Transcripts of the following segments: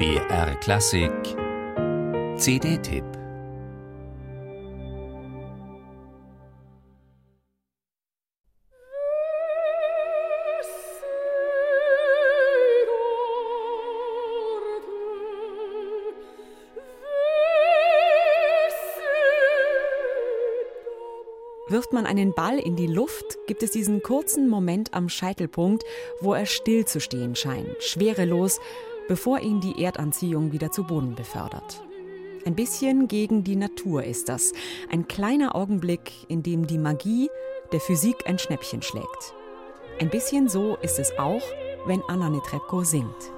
BR Klassik. CD-Tipp Wirft man einen Ball in die Luft, gibt es diesen kurzen Moment am Scheitelpunkt, wo er still zu stehen scheint, schwerelos, bevor ihn die Erdanziehung wieder zu Boden befördert. Ein bisschen gegen die Natur ist das. Ein kleiner Augenblick, in dem die Magie der Physik ein Schnäppchen schlägt. Ein bisschen so ist es auch, wenn Anna Netrebko singt.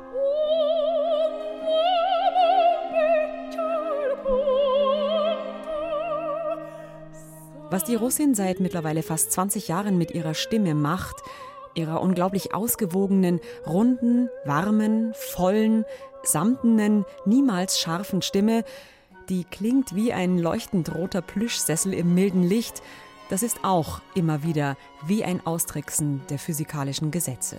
Was die Russin seit mittlerweile fast 20 Jahren mit ihrer Stimme macht, ihrer unglaublich ausgewogenen, runden, warmen, vollen, samtenen, niemals scharfen Stimme, die klingt wie ein leuchtend roter Plüschsessel im milden Licht, das ist auch immer wieder wie ein Austricksen der physikalischen Gesetze.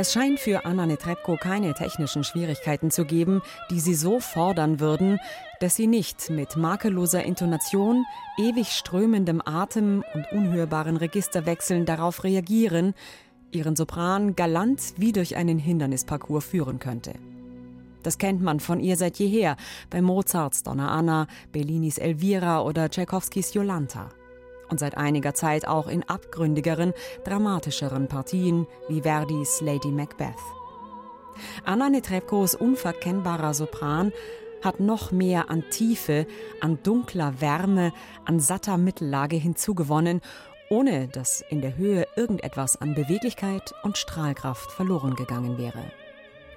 Es scheint für Anna Netrebko keine technischen Schwierigkeiten zu geben, die sie so fordern würden, dass sie nicht mit makelloser Intonation, ewig strömendem Atem und unhörbaren Registerwechseln darauf reagieren, ihren Sopran galant wie durch einen Hindernisparcours führen könnte. Das kennt man von ihr seit jeher bei Mozarts Donna Anna, Bellinis Elvira oder Tschaikowskis Jolanta und seit einiger Zeit auch in abgründigeren, dramatischeren Partien wie Verdis Lady Macbeth. Anna Netrebkos unverkennbarer Sopran hat noch mehr an Tiefe, an dunkler Wärme, an satter Mittellage hinzugewonnen, ohne dass in der Höhe irgendetwas an Beweglichkeit und Strahlkraft verloren gegangen wäre.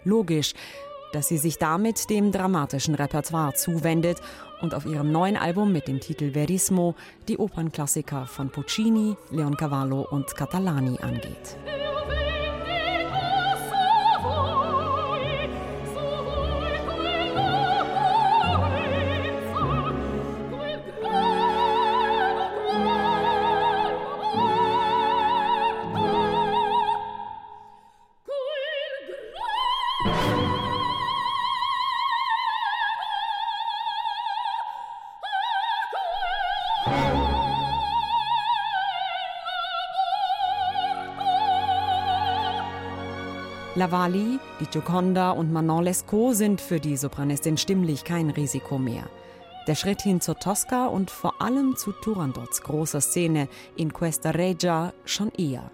Logisch, dass sie sich damit dem dramatischen Repertoire zuwendet und auf ihrem neuen Album mit dem Titel Verismo die Opernklassiker von Puccini, Leoncavallo und Catalani angeht. Lavali, die Gioconda und Manon Lescaut sind für die Sopranistin stimmlich kein Risiko mehr. Der Schritt hin zur Tosca und vor allem zu Turandots großer Szene in Questa Regia schon eher.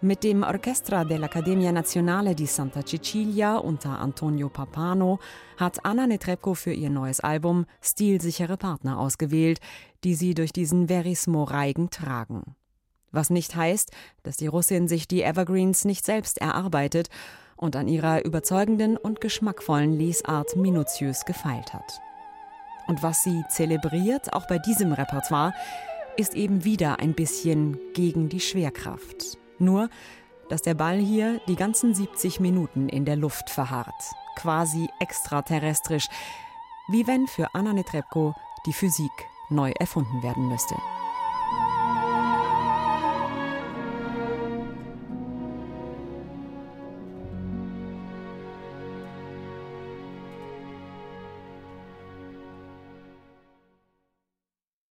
Mit dem Orchestra dell'Accademia Nazionale di Santa Cecilia unter Antonio Papano hat Anna Netrebko für ihr neues Album stilsichere Partner ausgewählt, die sie durch diesen Verismo-Reigen tragen. Was nicht heißt, dass die Russin sich die Evergreens nicht selbst erarbeitet und an ihrer überzeugenden und geschmackvollen Lesart minutiös gefeilt hat. Und was sie zelebriert, auch bei diesem Repertoire, ist eben wieder ein bisschen gegen die Schwerkraft. Nur, dass der Ball hier die ganzen 70 Minuten in der Luft verharrt, quasi extraterrestrisch, wie wenn für Anna Netrebko die Physik neu erfunden werden müsste.